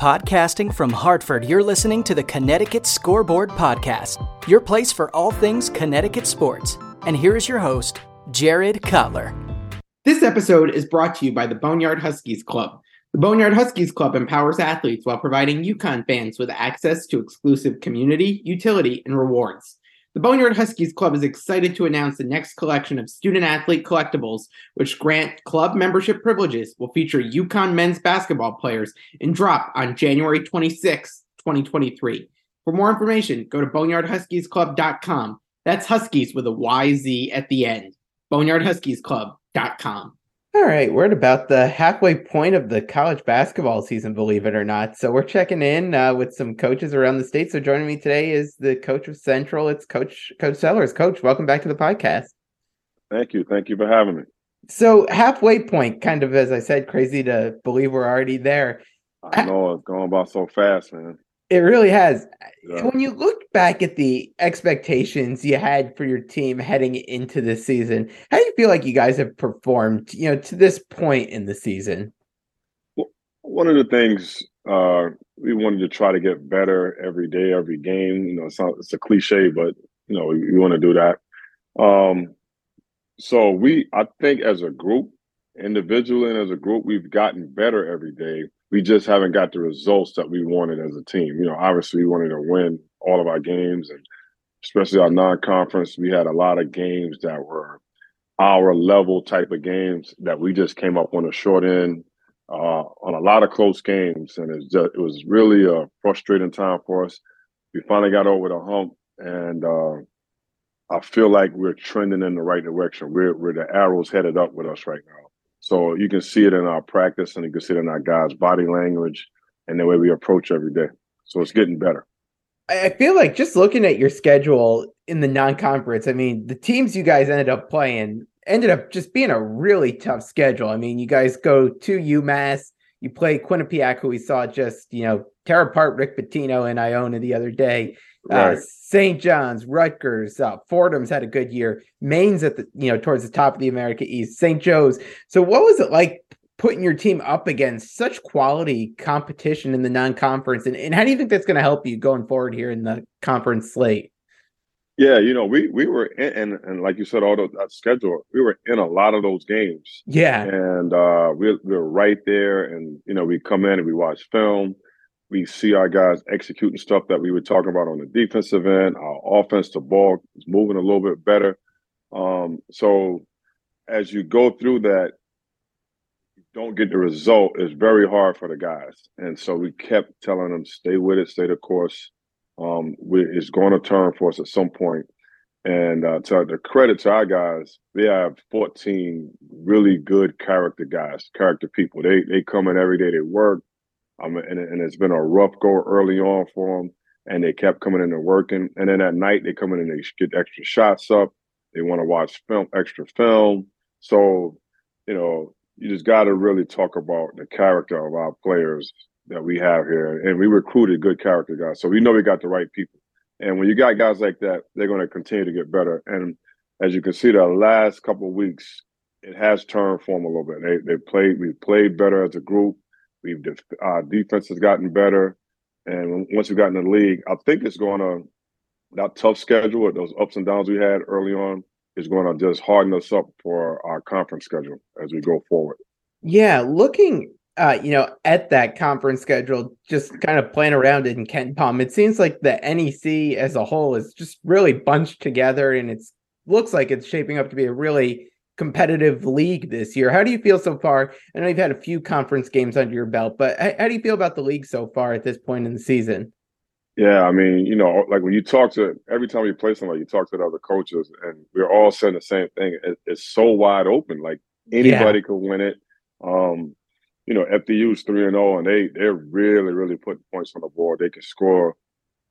Podcasting from Hartford, you're listening to the Connecticut Scoreboard Podcast, your place for all things Connecticut sports. And here is your host, Jared Cutler. This episode is brought to you by the Boneyard Huskies Club. The Boneyard Huskies Club empowers athletes while providing UConn fans with access to exclusive community, utility, and rewards. The Boneyard Huskies Club is excited to announce the next collection of student athlete collectibles, which grant club membership privileges, will feature UConn men's basketball players and drop on January 26, 2023. For more information, go to boneyardhuskiesclub.com. That's Huskies with a YZ at the end. Boneyardhuskiesclub.com. All right, we're at about the halfway point of the college basketball season, believe it or not. So we're checking in uh, with some coaches around the state. So joining me today is the coach of Central. It's Coach Coach Sellers. Coach, welcome back to the podcast. Thank you. Thank you for having me. So halfway point, kind of as I said, crazy to believe we're already there. I know it's going by so fast, man. It really has. Yeah. When you look back at the expectations you had for your team heading into this season, how do you feel like you guys have performed, you know, to this point in the season? Well, one of the things uh, we wanted to try to get better every day, every game. You know, it's, not, it's a cliche, but you know, we, we want to do that. Um, so we, I think, as a group, individually and as a group, we've gotten better every day we just haven't got the results that we wanted as a team. You know, obviously we wanted to win all of our games and especially our non-conference, we had a lot of games that were our level type of games that we just came up on a short end uh, on a lot of close games, and it, just, it was really a frustrating time for us. We finally got over the hump, and uh, I feel like we're trending in the right direction. We're, we're the arrows headed up with us right now. So you can see it in our practice and you can see it in our guys' body language and the way we approach every day. So it's getting better. I feel like just looking at your schedule in the non-conference, I mean, the teams you guys ended up playing ended up just being a really tough schedule. I mean, you guys go to UMass, you play Quinnipiac, who we saw just, you know, tear apart Rick Pitino and Iona the other day. Uh, St. John's, Rutgers, uh, Fordham's had a good year. Maine's at the you know towards the top of the America East. St. Joe's. So what was it like putting your team up against such quality competition in the non-conference, and, and how do you think that's going to help you going forward here in the conference slate? Yeah, you know, we we were in, and and like you said, all those that schedule, we were in a lot of those games. Yeah, and uh, we we we're right there, and you know, we come in and we watch film we see our guys executing stuff that we were talking about on the defensive end. Our offensive ball is moving a little bit better. Um, so as you go through that, you don't get the result. It's very hard for the guys, and so we kept telling them, "Stay with it, stay the course. Um, we, it's going to turn for us at some point." And uh, to the credit to our guys, they have 14 really good character guys, character people. They they come in every day. They work um, and, and it's been a rough go early on for them. And they kept coming in and working. And then at night, they come in and they get extra shots up. They want to watch film, extra film. So, you know, you just got to really talk about the character of our players that we have here. And we recruited good character guys. So we know we got the right people. And when you got guys like that, they're going to continue to get better. And as you can see, the last couple of weeks, it has turned for them a little bit. They they played we played better as a group. We've our defense has gotten better, and once we got in the league, I think it's going to that tough schedule, those ups and downs we had early on, is going to just harden us up for our conference schedule as we go forward. Yeah, looking uh, you know, at that conference schedule, just kind of playing around in KenPom, it seems like the NEC as a whole is just really bunched together, and it's looks like it's shaping up to be a really competitive league this year. How do you feel so far? I know you've had a few conference games under your belt, but how, how do you feel about the league so far at this point in the season? Yeah, I mean, you know, like when you talk to every time you play somebody, you talk to the other coaches, and we're all saying the same thing. It, it's so wide open, like anybody yeah. could win it. Um, you know, FDU's three and zero, oh, and they they're really really putting points on the board. They can score.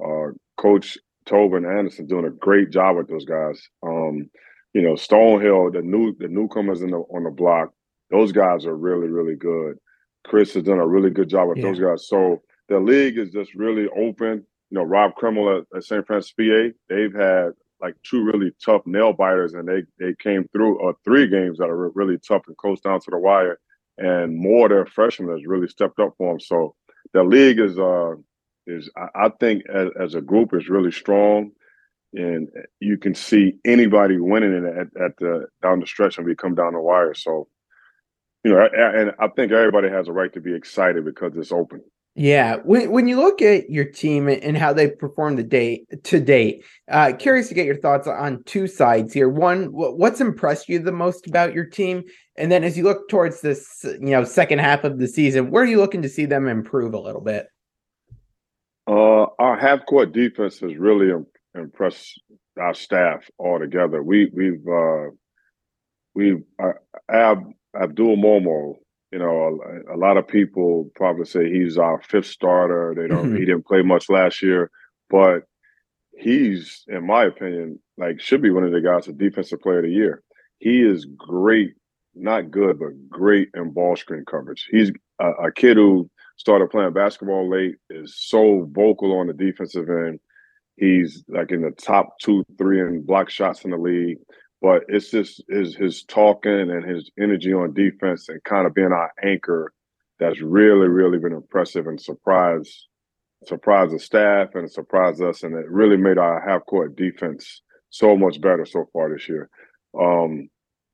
Uh, Coach Tobin Anderson doing a great job with those guys. Um, you know, Stonehill, the new the newcomers in the on the block, those guys are really, really good. Chris has done a really good job with yeah. those guys. So the league is just really open. You know, Rob Krimmel at, at St. Francis PA, they've had like two really tough nail biters, and they they came through uh, three games that are really tough and close down to the wire. And more their freshmen has really stepped up for them. So the league is uh is I, I think as, as, a group is really strong, and you can see anybody winning it at, at the down the stretch when we come down the wire. So, you know, and I think everybody has a right to be excited because it's open. Yeah, when when you look at your team and how they performed the day to date, uh, curious to get your thoughts on two sides here. One, what's impressed you the most about your team, and then as you look towards this, you know, second half of the season, where are you looking to see them improve a little bit? Uh, our half court defense has really impressed our staff altogether. We we've uh, we've uh, Ab, Abdul Momoh you know, a, a, lot of people probably say he's our fifth starter. They don't. Mm-hmm. He didn't play much last year, but he's, in my opinion, like should be one of the guys, a defensive player of the year. He is great, not good, but great in ball screen coverage. He's a, a kid who started playing basketball late, is so vocal on the defensive end. He's like in the top two, three in block shots in the league but it's just his his talking and his energy on defense and kind of being our anchor that's really really been impressive and surprised surprised the staff and surprised us and it really made our half court defense so much better so far this year. Um,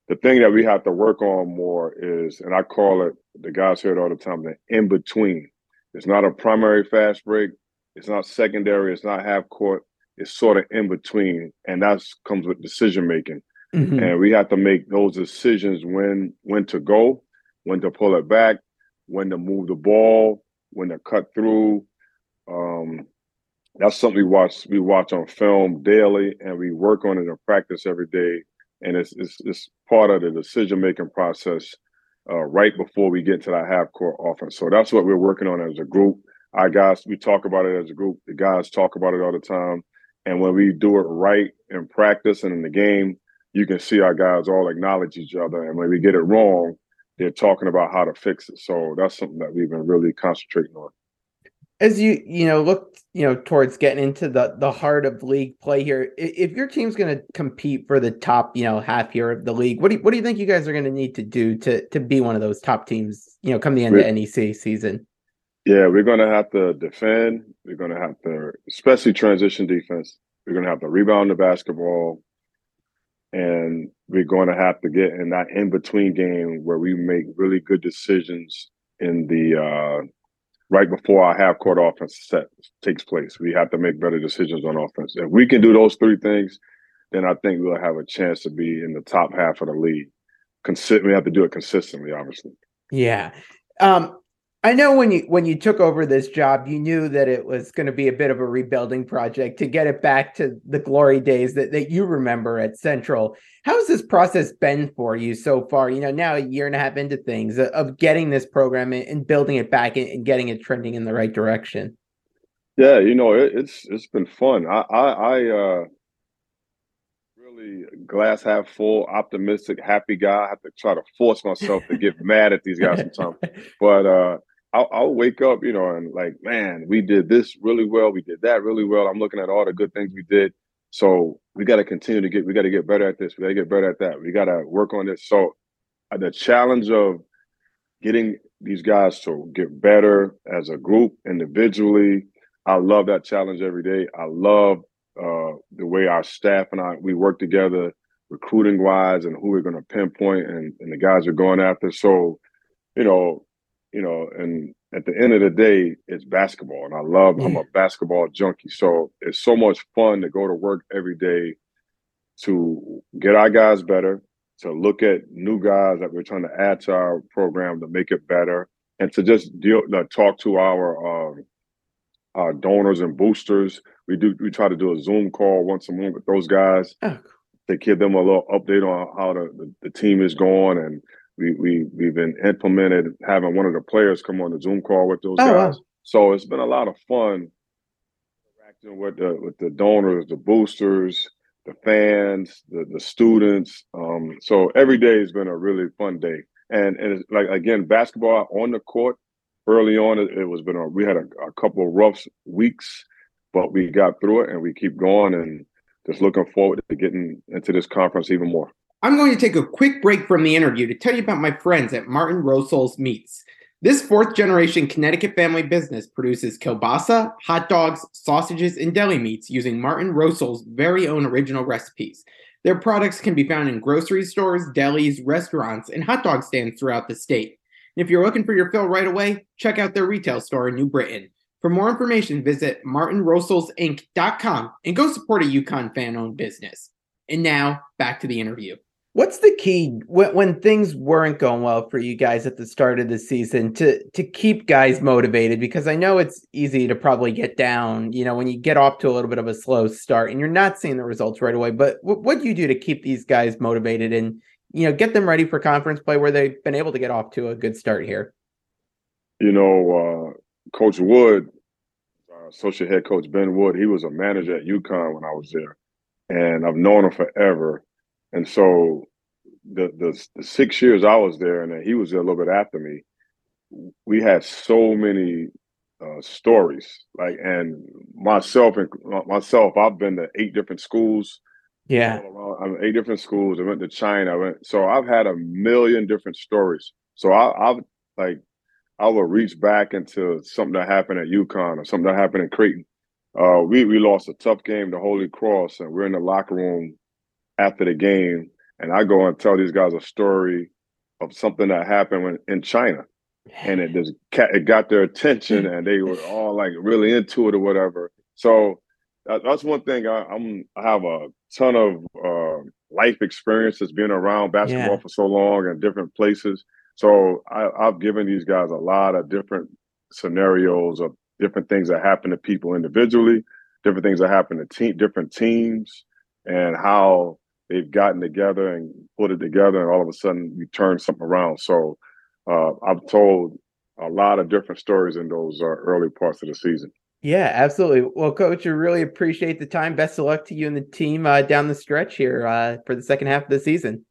the thing that we have to work on more is, and I call it the guys hear it all the time, the in between. It's not a primary fast break. It's not secondary. It's not half court. It's sort of in between, and that comes with decision making. Mm-hmm. And we have to make those decisions when when to go, when to pull it back, when to move the ball, when to cut through. Um, that's something we watch we watch on film daily and we work on it in practice every day. And it's it's, it's part of the decision making process uh, right before we get to that half court offense. So that's what we're working on as a group. Our guys, we talk about it as a group. The guys talk about it all the time. And when we do it right in practice and in the game, you can see our guys all acknowledge each other. And when we get it wrong, they're talking about how to fix it. So that's something that we've been really concentrating on. As you you know look you know towards getting into the the heart of league play here, if your team's going to compete for the top you know half year of the league, what do you, what do you think you guys are going to need to do to to be one of those top teams? You know, come the end we're, of NEC season. Yeah, we're going to have to defend. We're going to have to, especially transition defense. We're going to have to rebound the basketball and we're going to have to get in that in between game where we make really good decisions in the uh, right before our half court offense set takes place. We have to make better decisions on offense. If we can do those three things, then I think we'll have a chance to be in the top half of the league. Consi- we have to do it consistently, obviously. Yeah. Um, I know when you when you took over this job, you knew that it was going to be a bit of a rebuilding project to get it back to the glory days that, that you remember at Central. How has this process been for you so far? You know, now a year and a half into things of getting this program and building it back and getting it trending in the right direction. Yeah, you know, it, it's it's been fun. I I, I uh, really glass half full, optimistic, happy guy. I have to try to force myself to get mad at these guys sometimes, but. uh I'll, I'll, wake up, you know, and like, man, we did this really well. We did that really well. I'm looking at all the good things we did. So we got to continue to get, we got to get better at this. We got to get better at that. We got to work on this. So uh, the challenge of getting these guys to get better as a group individually, I love that challenge every day. I love uh, the way our staff and I we work together, recruiting wise, and who we're going to pinpoint, and, and the guys are going after. So, you know, you know, and at the end of the day, it's basketball, and I love. I'm a basketball junkie, so it's so much fun to go to work every day to get our guys better, to look at new guys that we're trying to add to our program to make it better, and to just deal, uh, talk to our um, our donors and boosters. We do we try to do a Zoom call once a month with those guys oh. to give them a little update on how the, the, the team is going and we we we've been implemented having one of the players come on the Zoom call with those oh, guys. Wow. So it's been a lot of fun interacting with the with the donors, the boosters, the fans, the the students. Um, so every day has been a really fun day. And and it's like again, basketball on the court. Early on, it, it was been a, we had a, a couple of rough weeks, but we got through it and we keep going and just looking forward to getting into this conference even more. I'm going to take a quick break from the interview to tell you about my friends at Martin Rosol's Meats. This fourth generation Connecticut family business produces kielbasa, hot dogs, sausages, and deli meats using Martin Rosol's very own original recipes. Their products can be found in grocery stores, delis, restaurants, and hot dog stands throughout the state. And if you're looking for your fill right away, check out their retail store in New Britain. For more information, visit martinrosolsinc.com and go support a UConn fan owned business. And now, back to the interview. What's the key when, when things weren't going well for you guys at the start of the season to to keep guys motivated? Because I know it's easy to probably get down, you know, when you get off to a little bit of a slow start and you're not seeing the results right away. But what, what do you do to keep these guys motivated and you know get them ready for conference play where they've been able to get off to a good start here? You know, uh, Coach Wood, uh, associate head coach Ben Wood, he was a manager at UConn when I was there, and I've known him forever and so the, the, the six years I was there, and then he was there a little bit after me. We had so many uh, stories, like, and myself and myself, I've been to eight different schools. Yeah, I'm eight different schools. I went to China. I went, so I've had a million different stories. So I, I've like, I will reach back into something that happened at UConn or something that happened in Creighton. Uh, we we lost a tough game to Holy Cross, and we're in the locker room after the game, and I go and tell these guys a story of something that happened when, in China, and it just it got their attention, and they were all like really into it or whatever. So that's one thing I, am I have a ton of uh, life experiences being around basketball yeah. for so long and different places. So I, I've given these guys a lot of different scenarios of different things that happen to people individually, different things that happen to team, different teams, and how they've gotten together and put it together, and all of a sudden you turn something around. So uh, I've told a lot of different stories in those uh, early parts of the season. Yeah, absolutely. Well, coach, I really appreciate the time. Best of luck to you and the team uh, down the stretch here uh, for the second half of the season.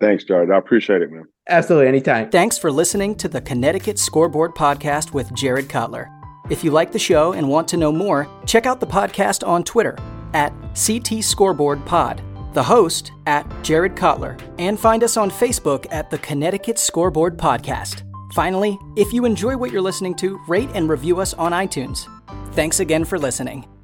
Thanks, Jared. I appreciate it, man. Absolutely. Anytime. Thanks for listening to the Connecticut Scoreboard Podcast with Jared Cutler. If you like the show and want to know more, check out the podcast on Twitter at CT Scoreboard Pod the host at Jared Cutler, and find us on Facebook at the Connecticut Scoreboard Podcast. Finally, if you enjoy what you're listening to, rate and review us on iTunes. Thanks again for listening.